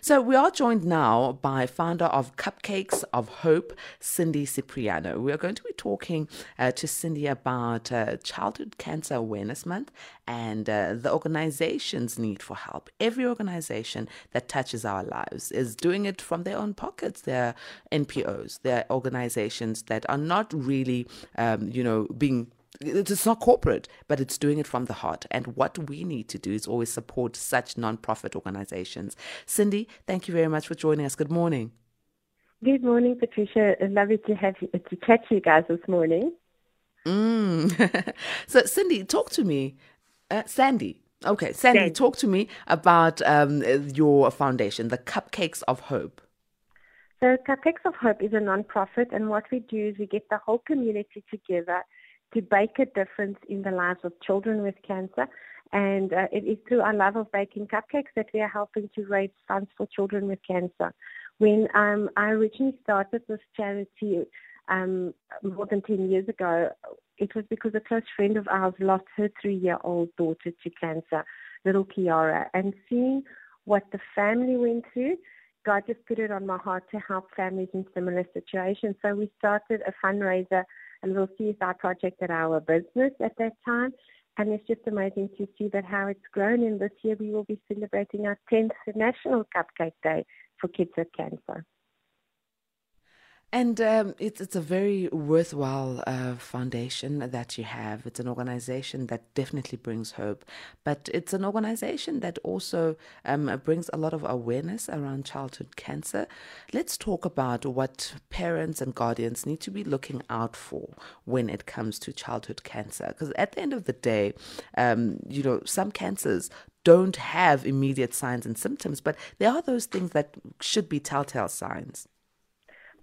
So we are joined now by founder of Cupcakes of Hope, Cindy Cipriano. We are going to be talking uh, to Cindy about uh, Childhood Cancer Awareness Month and uh, the organization's need for help. Every organization that touches our lives is doing it from their own pockets. They're NPOs. They're organizations that are not really, um, you know, being it's not corporate, but it's doing it from the heart. And what we need to do is always support such non-profit organizations. Cindy, thank you very much for joining us. Good morning. Good morning, Patricia. Lovely to have you, to catch you guys this morning. Mm. so, Cindy, talk to me. Uh, Sandy. Okay, Sandy, Sandy, talk to me about um, your foundation, the Cupcakes of Hope. So, Cupcakes of Hope is a non-profit, and what we do is we get the whole community together to make a difference in the lives of children with cancer. And uh, it is through our love of baking cupcakes that we are helping to raise funds for children with cancer. When um, I originally started this charity um, more than 10 years ago, it was because a close friend of ours lost her three year old daughter to cancer, little Kiara. And seeing what the family went through, God just put it on my heart to help families in similar situations. So we started a fundraiser a little CSI project at our business at that time. And it's just amazing to see that how it's grown. And this year we will be celebrating our 10th National Cupcake Day for Kids with Cancer. And um, it's it's a very worthwhile uh, foundation that you have. It's an organization that definitely brings hope, but it's an organization that also um, brings a lot of awareness around childhood cancer. Let's talk about what parents and guardians need to be looking out for when it comes to childhood cancer. Because at the end of the day, um, you know, some cancers don't have immediate signs and symptoms, but there are those things that should be telltale signs.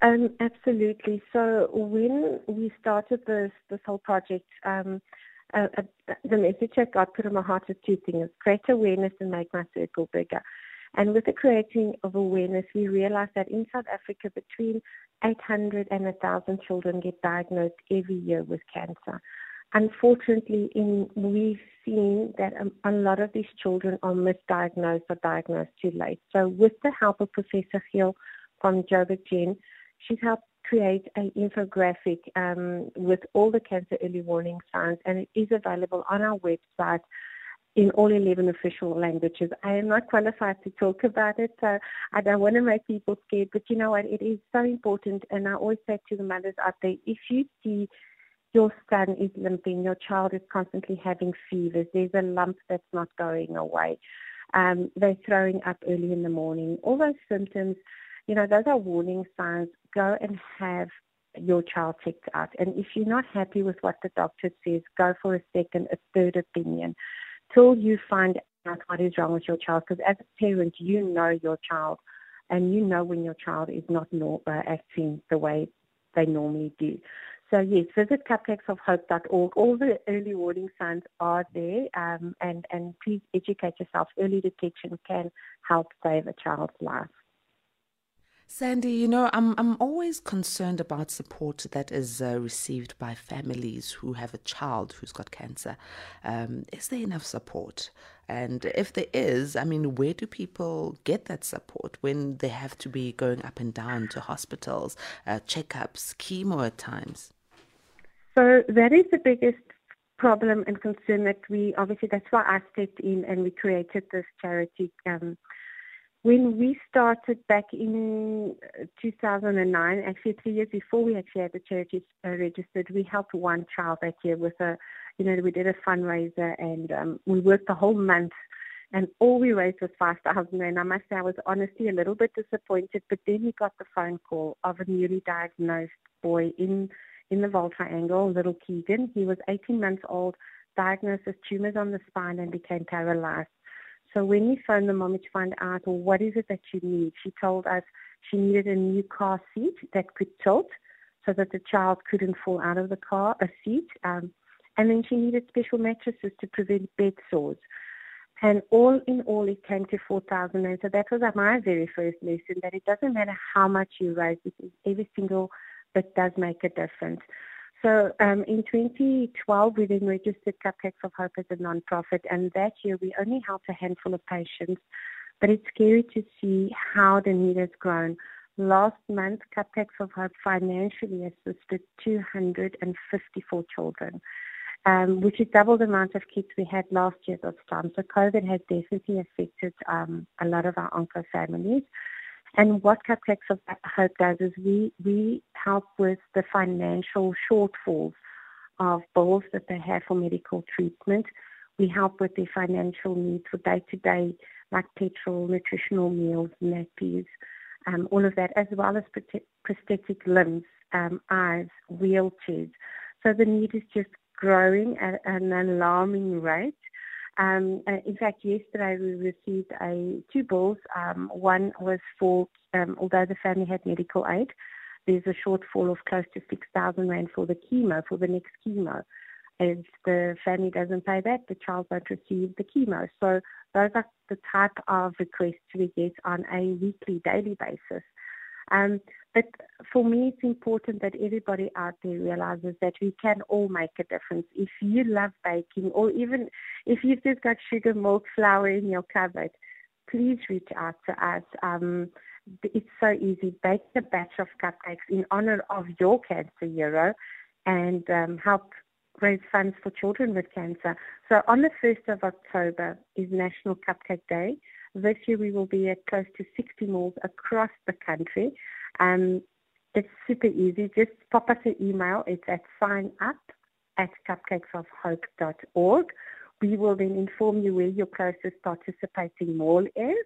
Um, absolutely. So when we started this this whole project, um, uh, uh, the message that God put in my heart was two things: create awareness and make my circle bigger. And with the creating of awareness, we realized that in South Africa, between 800 and 1,000 children get diagnosed every year with cancer. Unfortunately, in, we've seen that a, a lot of these children are misdiagnosed or diagnosed too late. So, with the help of Professor Hill from Joburg Gen, She's helped create an infographic um, with all the cancer early warning signs, and it is available on our website in all 11 official languages. I am not qualified to talk about it, so I don't want to make people scared, but you know what? It is so important, and I always say to the mothers out there, if you see your son is limping, your child is constantly having fevers, there's a lump that's not going away, um, they're throwing up early in the morning, all those symptoms – you know, those are warning signs. Go and have your child checked out. And if you're not happy with what the doctor says, go for a second, a third opinion till you find out what is wrong with your child. Because as a parent, you know your child and you know when your child is not uh, acting the way they normally do. So yes, visit cupcakesofhope.org. All the early warning signs are there, um, and and please educate yourself. Early detection can help save a child's life. Sandy, you know, I'm I'm always concerned about support that is uh, received by families who have a child who's got cancer. Um, is there enough support? And if there is, I mean, where do people get that support when they have to be going up and down to hospitals, uh, checkups, chemo at times? So that is the biggest problem and concern that we obviously that's why I stepped in and we created this charity. Um, when we started back in uh, 2009, actually three years before we actually had the charity uh, registered, we helped one child that year with a, you know, we did a fundraiser and um, we worked the whole month and all we raised was 5,000 and I must say I was honestly a little bit disappointed, but then we got the phone call of a newly diagnosed boy in, in the Vaal Triangle, little Keegan. He was 18 months old, diagnosed with tumors on the spine and became paralyzed. So when we phoned the mom to find out, well, what is it that you need, she told us she needed a new car seat that could tilt so that the child couldn't fall out of the car, a seat. Um, and then she needed special mattresses to prevent bed sores. And all in all, it came to 4,000. And so that was my very first lesson that it doesn't matter how much you raise, every single bit does make a difference. So um, in 2012, we then registered Cupcakes of Hope as a nonprofit, and that year we only helped a handful of patients but it's scary to see how the need has grown. Last month, Cupcakes of Hope financially assisted 254 children, um, which is double the amount of kids we had last year this time. So COVID has definitely affected um, a lot of our onco families. And what Cupcakes of Hope does is we, we help with the financial shortfalls of bills that they have for medical treatment. We help with their financial needs for day to day, like petrol, nutritional meals, nappies, um, all of that, as well as prosthetic limbs, um, eyes, wheelchairs. So the need is just growing at an alarming rate. Um, in fact, yesterday we received a two bills. Um, one was for, um, although the family had medical aid, there's a shortfall of close to 6,000 Rand for the chemo, for the next chemo. If the family doesn't pay that, the child won't receive the chemo. So those are the type of requests we get on a weekly, daily basis. Um, but for me, it's important that everybody out there realizes that we can all make a difference. If you love baking, or even if you've just got sugar, milk, flour in your cupboard, please reach out to us. Um, it's so easy. Bake a batch of cupcakes in honor of your cancer hero and um, help raise funds for children with cancer. So on the 1st of October is National Cupcake Day. This year we will be at close to 60 malls across the country. Um, it's super easy. Just pop us an email. It's at sign up at cupcakesofhope.org. We will then inform you where your closest participating mall is.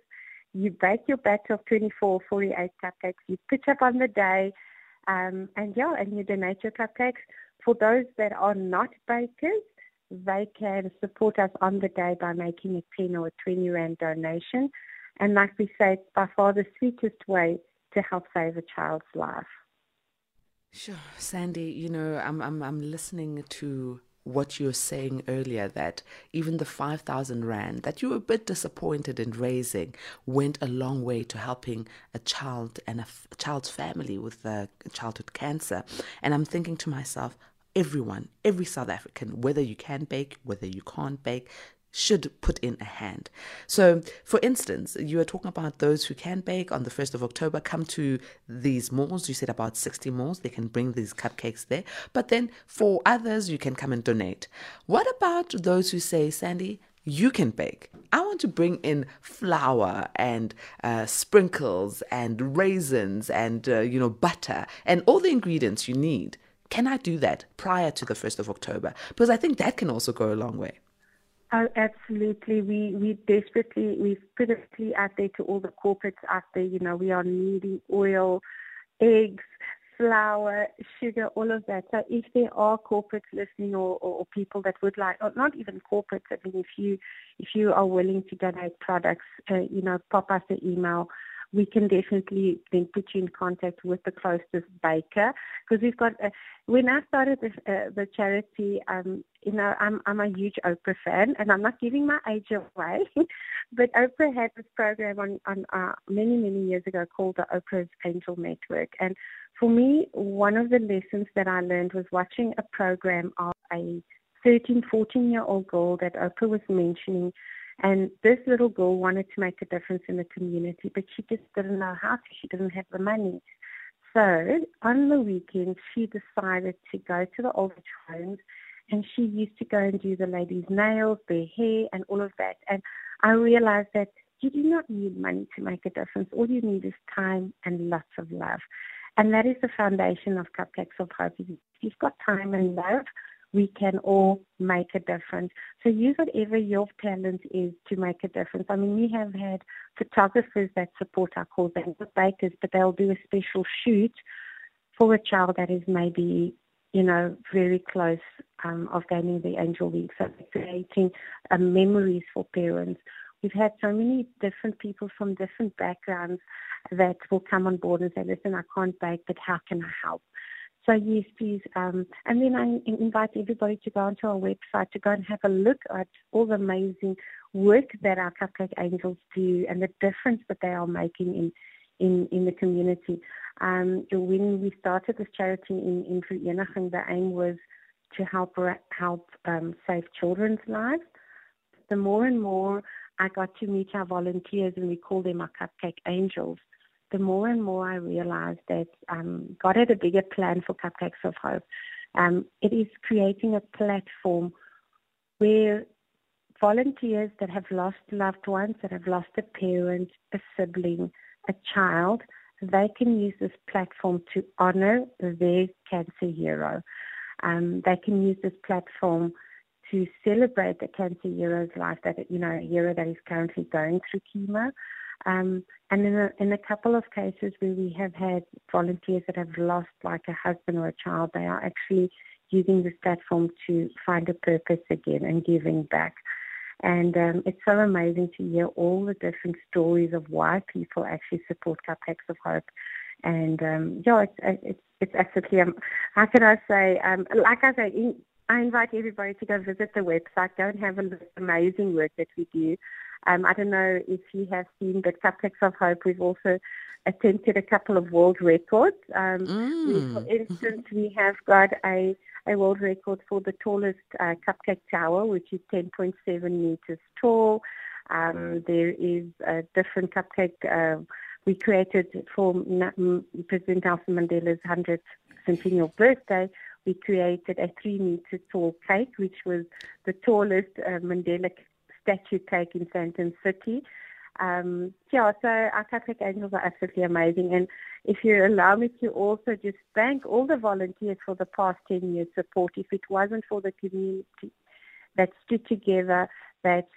You bake your batch of 24 48 cupcakes. You pitch up on the day. Um, and yeah, and you donate your cupcakes. For those that are not bakers, they can support us on the day by making a 10 or a 20 Rand donation. And like we say, it's by far the sweetest way to help save a child's life. Sure, Sandy. You know, I'm I'm I'm listening to what you were saying earlier that even the 5,000 Rand that you were a bit disappointed in raising went a long way to helping a child and a, f- a child's family with uh, childhood cancer. And I'm thinking to myself, everyone, every South African, whether you can bake, whether you can't bake, should put in a hand. So, for instance, you are talking about those who can bake on the 1st of October come to these malls. You said about 60 malls, they can bring these cupcakes there. But then for others, you can come and donate. What about those who say, Sandy, you can bake. I want to bring in flour and uh, sprinkles and raisins and uh, you know butter and all the ingredients you need. Can I do that prior to the 1st of October? Because I think that can also go a long way. Oh, absolutely. We we desperately we've put it out there to all the corporates out there. You know, we are needing oil, eggs, flour, sugar, all of that. So if there are corporates listening or, or, or people that would like, or not even corporates, I mean, if you if you are willing to donate products, uh, you know, pop us an email we can definitely then put you in contact with the closest baker because we've got. Uh, when I started this, uh, the charity, um, you know, I'm I'm a huge Oprah fan, and I'm not giving my age away, but Oprah had this program on on uh, many many years ago called the Oprah's Angel Network, and for me, one of the lessons that I learned was watching a program of a 13, 14 year old girl that Oprah was mentioning and this little girl wanted to make a difference in the community, but she just didn't know how to. She didn't have the money. So on the weekend, she decided to go to the older homes and she used to go and do the ladies' nails, their hair, and all of that. And I realized that you do not need money to make a difference. All you need is time and lots of love. And that is the foundation of Cupcakes of Hope. If you've got time and love, we can all make a difference. So use whatever your talent is to make a difference. I mean, we have had photographers that support our cause, and bakers, but they'll do a special shoot for a child that is maybe, you know, very close um, of gaining the angel week. So creating uh, memories for parents. We've had so many different people from different backgrounds that will come on board and say, listen, I can't bake, but how can I help? So yes, please. Um, and then I invite everybody to go onto our website to go and have a look at all the amazing work that our Cupcake Angels do and the difference that they are making in in, in the community. Um, when we started this charity in in Vereeniging, the aim was to help help um, save children's lives. The more and more I got to meet our volunteers, and we call them our cupcake angels, the more and more I realized that um, God had a bigger plan for Cupcakes of Hope. Um, it is creating a platform where volunteers that have lost loved ones, that have lost a parent, a sibling, a child, they can use this platform to honor their cancer hero. Um, they can use this platform to celebrate the cancer hero's life, that you know, a hero that is currently going through chemo. Um, and in a, in a couple of cases where we have had volunteers that have lost like a husband or a child, they are actually using this platform to find a purpose again and giving back. And um, it's so amazing to hear all the different stories of why people actually support Cupcakes of Hope. And um, yeah, it's it's it's absolutely um, how can I say? Um, like I say, I invite everybody to go visit the website. Go and have a look at the amazing work that we do. Um, I don't know if you have seen, but Cupcakes of Hope, we've also attempted a couple of world records. Um, mm. we, for instance, we have got a, a world record for the tallest uh, cupcake tower, which is 10.7 meters tall. Um, there is a different cupcake uh, we created for President Nelson Mandela's 100th centennial birthday. We created a three meter tall cake, which was the tallest uh, Mandela statue cake in Sandton City. Um, yeah, so our Cupcake Angels are absolutely amazing. And if you allow me to also just thank all the volunteers for the past 10 years support. If it wasn't for the community that stood together, that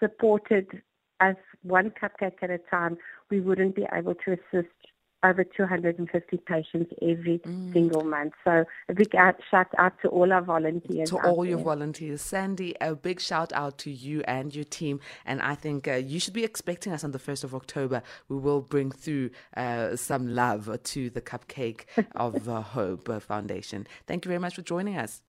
supported us one cupcake at a time, we wouldn't be able to assist over 250 patients every mm. single month. So a big out, shout out to all our volunteers. To all there. your volunteers. Sandy, a big shout out to you and your team. And I think uh, you should be expecting us on the 1st of October. We will bring through uh, some love to the Cupcake of uh, Hope Foundation. Thank you very much for joining us.